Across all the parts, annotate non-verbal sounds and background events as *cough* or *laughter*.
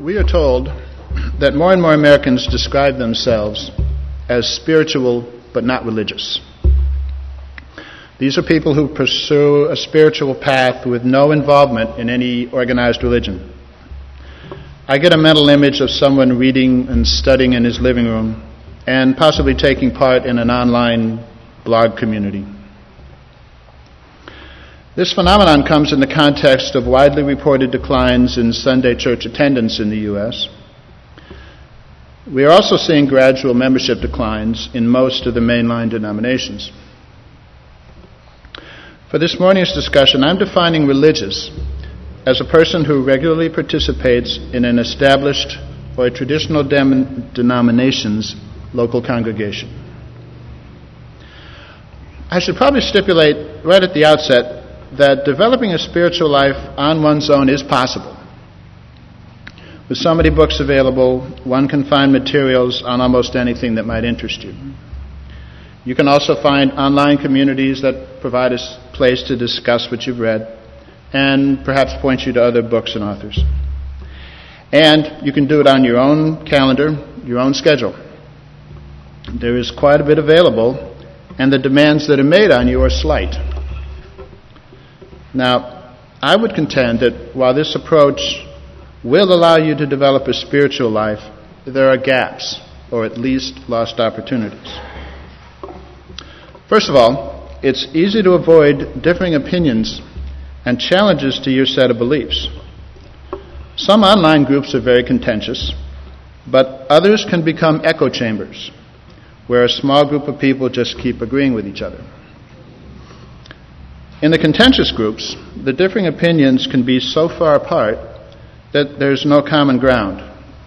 We are told that more and more Americans describe themselves as spiritual but not religious. These are people who pursue a spiritual path with no involvement in any organized religion. I get a mental image of someone reading and studying in his living room and possibly taking part in an online blog community. This phenomenon comes in the context of widely reported declines in Sunday church attendance in the U.S. We are also seeing gradual membership declines in most of the mainline denominations. For this morning's discussion, I'm defining religious as a person who regularly participates in an established or traditional dem- denomination's local congregation. I should probably stipulate right at the outset that developing a spiritual life on one's own is possible. With so many books available, one can find materials on almost anything that might interest you. You can also find online communities that provide a place to discuss what you've read and perhaps point you to other books and authors. And you can do it on your own calendar, your own schedule. There is quite a bit available, and the demands that are made on you are slight. Now, I would contend that while this approach will allow you to develop a spiritual life, there are gaps, or at least lost opportunities. First of all, it's easy to avoid differing opinions and challenges to your set of beliefs. Some online groups are very contentious, but others can become echo chambers, where a small group of people just keep agreeing with each other. In the contentious groups, the differing opinions can be so far apart that there's no common ground.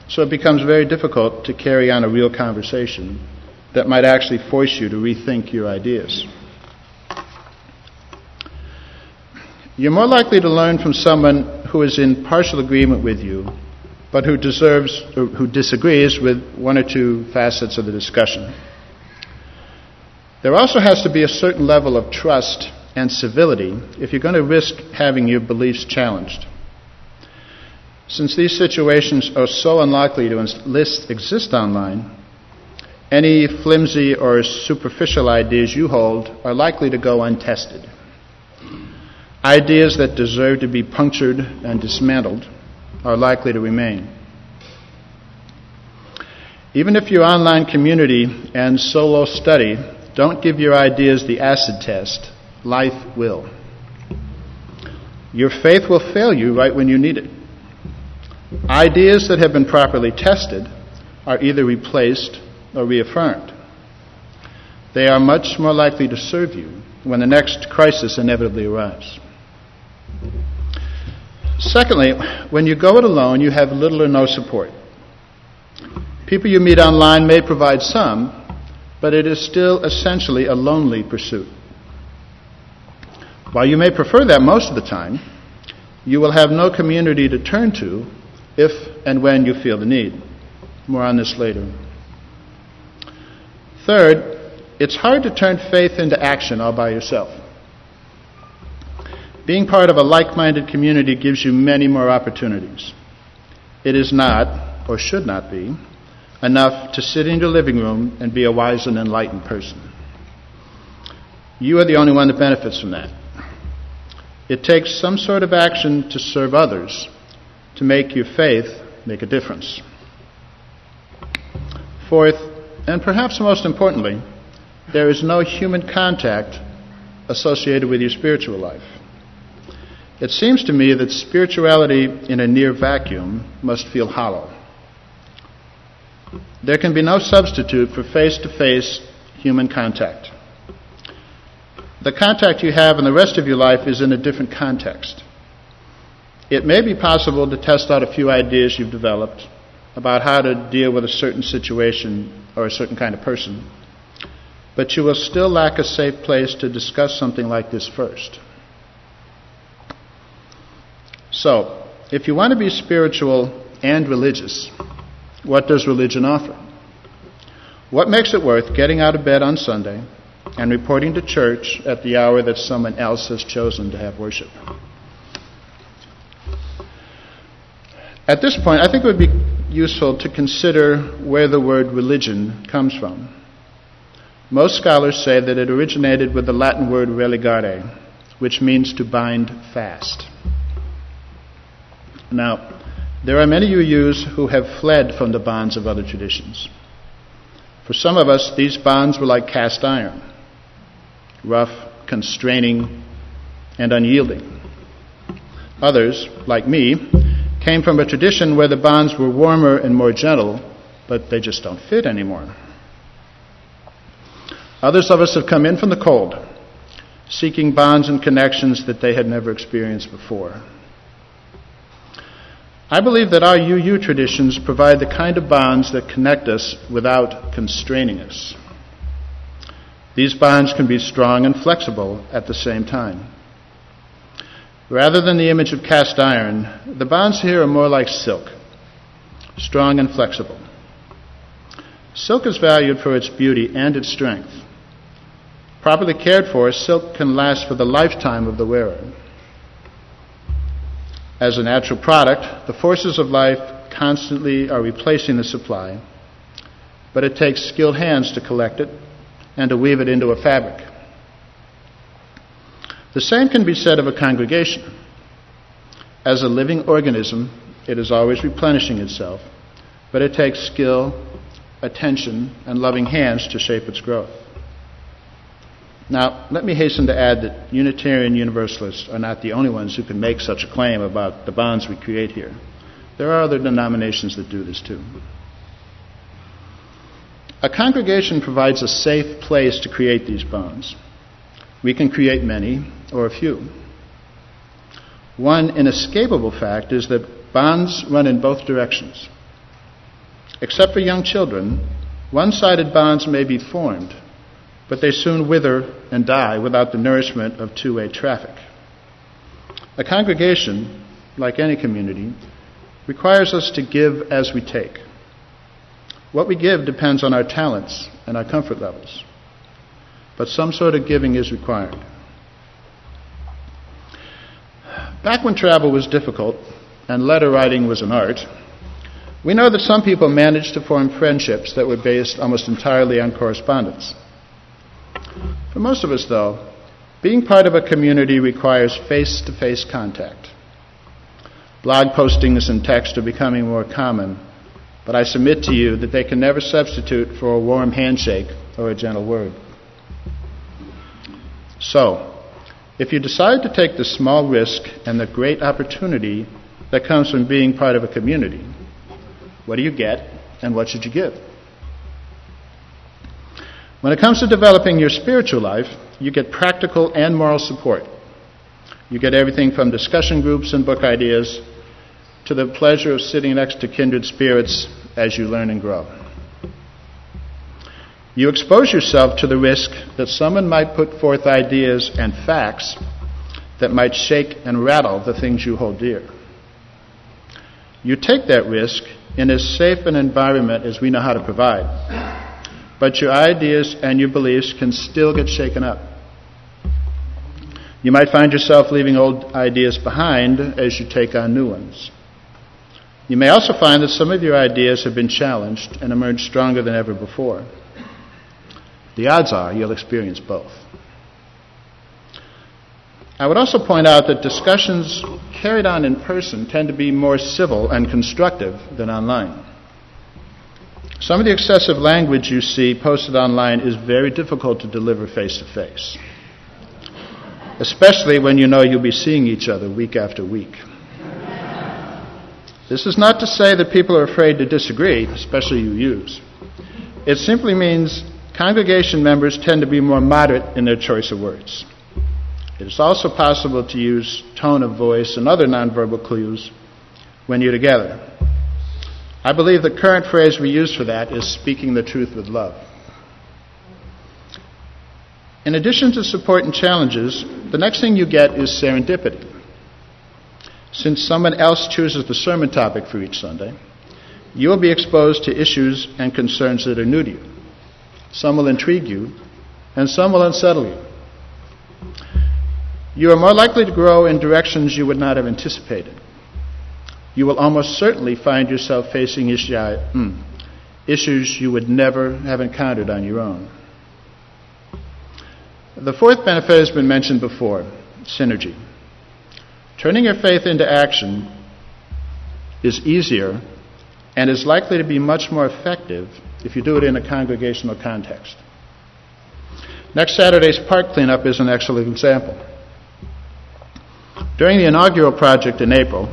So it becomes very difficult to carry on a real conversation that might actually force you to rethink your ideas. You're more likely to learn from someone who is in partial agreement with you, but who deserves who disagrees with one or two facets of the discussion. There also has to be a certain level of trust and civility if you're going to risk having your beliefs challenged. Since these situations are so unlikely to exist online, any flimsy or superficial ideas you hold are likely to go untested. Ideas that deserve to be punctured and dismantled are likely to remain. Even if your online community and solo study don't give your ideas the acid test, life will. Your faith will fail you right when you need it. Ideas that have been properly tested are either replaced or reaffirmed. They are much more likely to serve you when the next crisis inevitably arrives. Secondly, when you go it alone, you have little or no support. People you meet online may provide some, but it is still essentially a lonely pursuit. While you may prefer that most of the time, you will have no community to turn to if and when you feel the need. More on this later. Third, it's hard to turn faith into action all by yourself. Being part of a like minded community gives you many more opportunities. It is not, or should not be, enough to sit in your living room and be a wise and enlightened person. You are the only one that benefits from that. It takes some sort of action to serve others to make your faith make a difference. Fourth, and perhaps most importantly, there is no human contact associated with your spiritual life. It seems to me that spirituality in a near vacuum must feel hollow. There can be no substitute for face to face human contact. The contact you have in the rest of your life is in a different context. It may be possible to test out a few ideas you've developed about how to deal with a certain situation or a certain kind of person, but you will still lack a safe place to discuss something like this first. So, if you want to be spiritual and religious, what does religion offer? What makes it worth getting out of bed on Sunday and reporting to church at the hour that someone else has chosen to have worship? At this point, I think it would be useful to consider where the word religion comes from. Most scholars say that it originated with the Latin word religare, which means to bind fast. Now, there are many UUs who have fled from the bonds of other traditions. For some of us, these bonds were like cast iron rough, constraining, and unyielding. Others, like me, came from a tradition where the bonds were warmer and more gentle, but they just don't fit anymore. Others of us have come in from the cold, seeking bonds and connections that they had never experienced before. I believe that our UU traditions provide the kind of bonds that connect us without constraining us. These bonds can be strong and flexible at the same time. Rather than the image of cast iron, the bonds here are more like silk, strong and flexible. Silk is valued for its beauty and its strength. Properly cared for, silk can last for the lifetime of the wearer. As a natural product, the forces of life constantly are replacing the supply, but it takes skilled hands to collect it and to weave it into a fabric. The same can be said of a congregation. As a living organism, it is always replenishing itself, but it takes skill, attention, and loving hands to shape its growth. Now, let me hasten to add that Unitarian Universalists are not the only ones who can make such a claim about the bonds we create here. There are other denominations that do this too. A congregation provides a safe place to create these bonds. We can create many or a few. One inescapable fact is that bonds run in both directions. Except for young children, one sided bonds may be formed, but they soon wither and die without the nourishment of two way traffic. A congregation, like any community, requires us to give as we take. What we give depends on our talents and our comfort levels. But some sort of giving is required. Back when travel was difficult and letter writing was an art, we know that some people managed to form friendships that were based almost entirely on correspondence. For most of us, though, being part of a community requires face to face contact. Blog postings and text are becoming more common, but I submit to you that they can never substitute for a warm handshake or a gentle word. So, if you decide to take the small risk and the great opportunity that comes from being part of a community, what do you get and what should you give? When it comes to developing your spiritual life, you get practical and moral support. You get everything from discussion groups and book ideas to the pleasure of sitting next to kindred spirits as you learn and grow. You expose yourself to the risk that someone might put forth ideas and facts that might shake and rattle the things you hold dear. You take that risk in as safe an environment as we know how to provide. But your ideas and your beliefs can still get shaken up. You might find yourself leaving old ideas behind as you take on new ones. You may also find that some of your ideas have been challenged and emerged stronger than ever before. The odds are you'll experience both. I would also point out that discussions carried on in person tend to be more civil and constructive than online. Some of the excessive language you see posted online is very difficult to deliver face to face, especially when you know you'll be seeing each other week after week. This is not to say that people are afraid to disagree, especially UUs. It simply means congregation members tend to be more moderate in their choice of words. It is also possible to use tone of voice and other nonverbal clues when you're together. I believe the current phrase we use for that is speaking the truth with love. In addition to support and challenges, the next thing you get is serendipity. Since someone else chooses the sermon topic for each Sunday, you will be exposed to issues and concerns that are new to you. Some will intrigue you, and some will unsettle you. You are more likely to grow in directions you would not have anticipated. you will almost certainly find yourself facing hmm, issues you would never have encountered on your own. The fourth benefit has been mentioned before synergy. Turning your faith into action is easier and is likely to be much more effective if you do it in a congregational context. Next Saturday's park cleanup is an excellent example. During the inaugural project in April,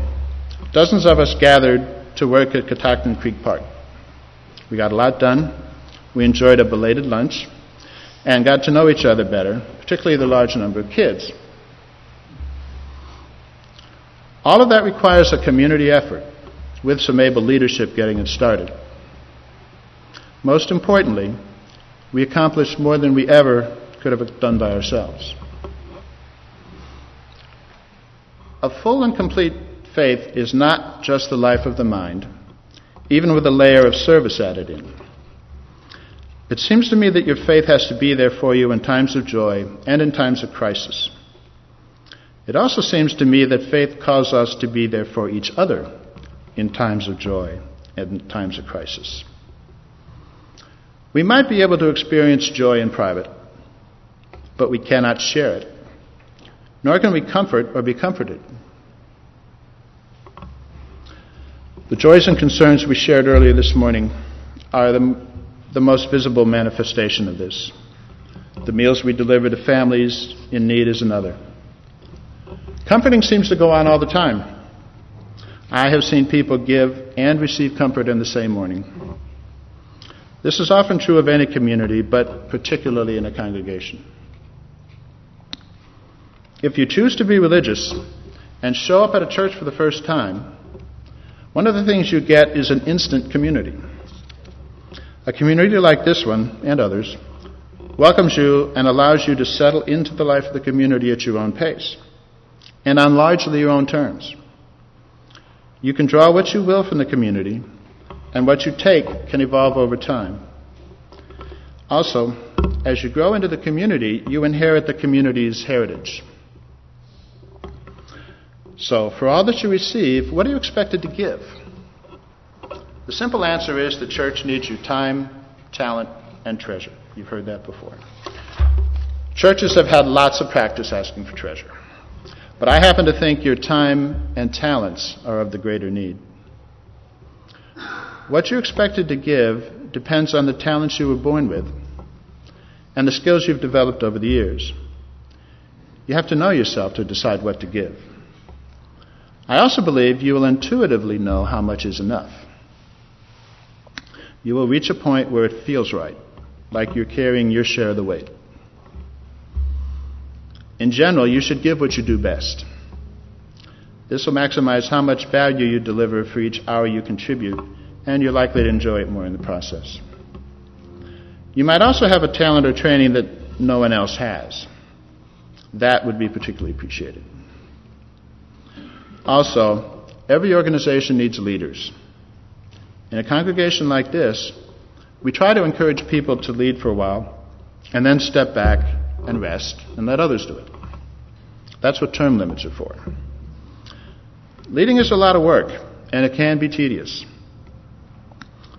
dozens of us gathered to work at Catoctin Creek Park. We got a lot done. We enjoyed a belated lunch and got to know each other better, particularly the large number of kids. All of that requires a community effort with some able leadership getting it started. Most importantly, we accomplished more than we ever could have done by ourselves. A full and complete faith is not just the life of the mind, even with a layer of service added in. It seems to me that your faith has to be there for you in times of joy and in times of crisis. It also seems to me that faith calls us to be there for each other in times of joy and times of crisis. We might be able to experience joy in private, but we cannot share it, nor can we comfort or be comforted. The joys and concerns we shared earlier this morning are the, the most visible manifestation of this. The meals we deliver to families in need is another. Comforting seems to go on all the time. I have seen people give and receive comfort in the same morning. This is often true of any community, but particularly in a congregation. If you choose to be religious and show up at a church for the first time, one of the things you get is an instant community. A community like this one and others welcomes you and allows you to settle into the life of the community at your own pace and on largely your own terms. You can draw what you will from the community, and what you take can evolve over time. Also, as you grow into the community, you inherit the community's heritage. So, for all that you receive, what are you expected to give? The simple answer is the church needs your time, talent, and treasure. You've heard that before. Churches have had lots of practice asking for treasure. But I happen to think your time and talents are of the greater need. What you're expected to give depends on the talents you were born with and the skills you've developed over the years. You have to know yourself to decide what to give. I also believe you will intuitively know how much is enough. You will reach a point where it feels right, like you're carrying your share of the weight. In general, you should give what you do best. This will maximize how much value you deliver for each hour you contribute, and you're likely to enjoy it more in the process. You might also have a talent or training that no one else has. That would be particularly appreciated. Also, every organization needs leaders. In a congregation like this, we try to encourage people to lead for a while and then step back and rest and let others do it. That's what term limits are for. Leading is a lot of work, and it can be tedious.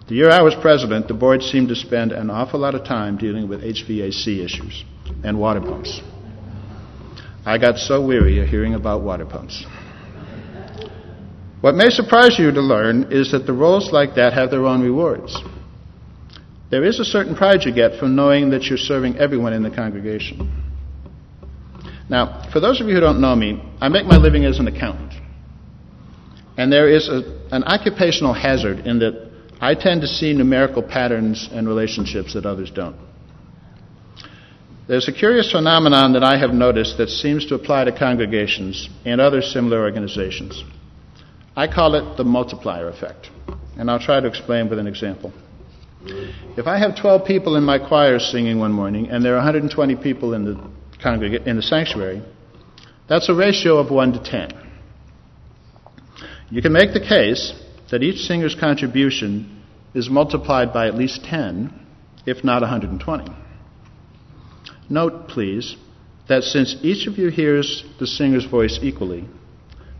The year I was president, the board seemed to spend an awful lot of time dealing with HVAC issues and water pumps. I got so weary of hearing about water pumps. What may surprise you to learn is that the roles like that have their own rewards. There is a certain pride you get from knowing that you're serving everyone in the congregation. Now, for those of you who don't know me, I make my living as an accountant. And there is a, an occupational hazard in that I tend to see numerical patterns and relationships that others don't. There's a curious phenomenon that I have noticed that seems to apply to congregations and other similar organizations. I call it the multiplier effect, and I'll try to explain with an example. If I have 12 people in my choir singing one morning, and there are 120 people in the, congreg- in the sanctuary, that's a ratio of 1 to 10. You can make the case that each singer's contribution is multiplied by at least 10, if not 120. Note, please, that since each of you hears the singer's voice equally,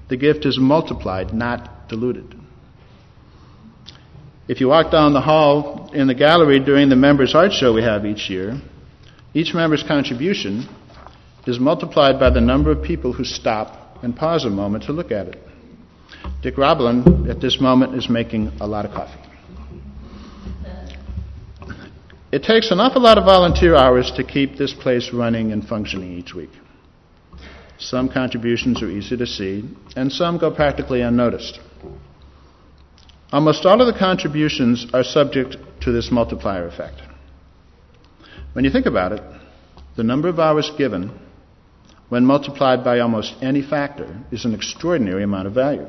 the gift is multiplied, not diluted. If you walk down the hall in the gallery during the members' art show we have each year, each member's contribution is multiplied by the number of people who stop and pause a moment to look at it. Dick Roblin, at this moment, is making a lot of coffee. It takes an awful lot of volunteer hours to keep this place running and functioning each week. Some contributions are easy to see, and some go practically unnoticed. Almost all of the contributions are subject to this multiplier effect. When you think about it, the number of hours given, when multiplied by almost any factor, is an extraordinary amount of value.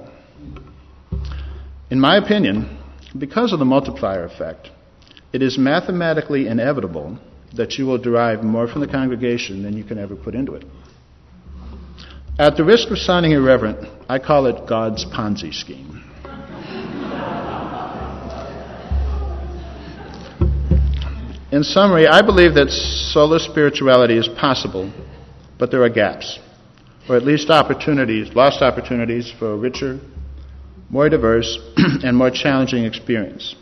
In my opinion, because of the multiplier effect, it is mathematically inevitable that you will derive more from the congregation than you can ever put into it. At the risk of sounding irreverent, I call it God's Ponzi scheme. In summary, I believe that sola spirituality is possible, but there are gaps, or at least opportunities, lost opportunities for a richer, more diverse, *clears throat* and more challenging experience.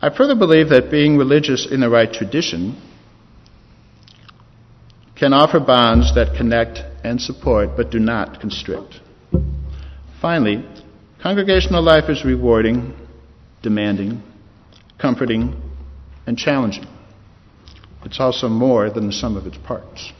I further believe that being religious in the right tradition can offer bonds that connect and support but do not constrict. Finally, congregational life is rewarding, demanding, comforting, and challenging. It's also more than the sum of its parts.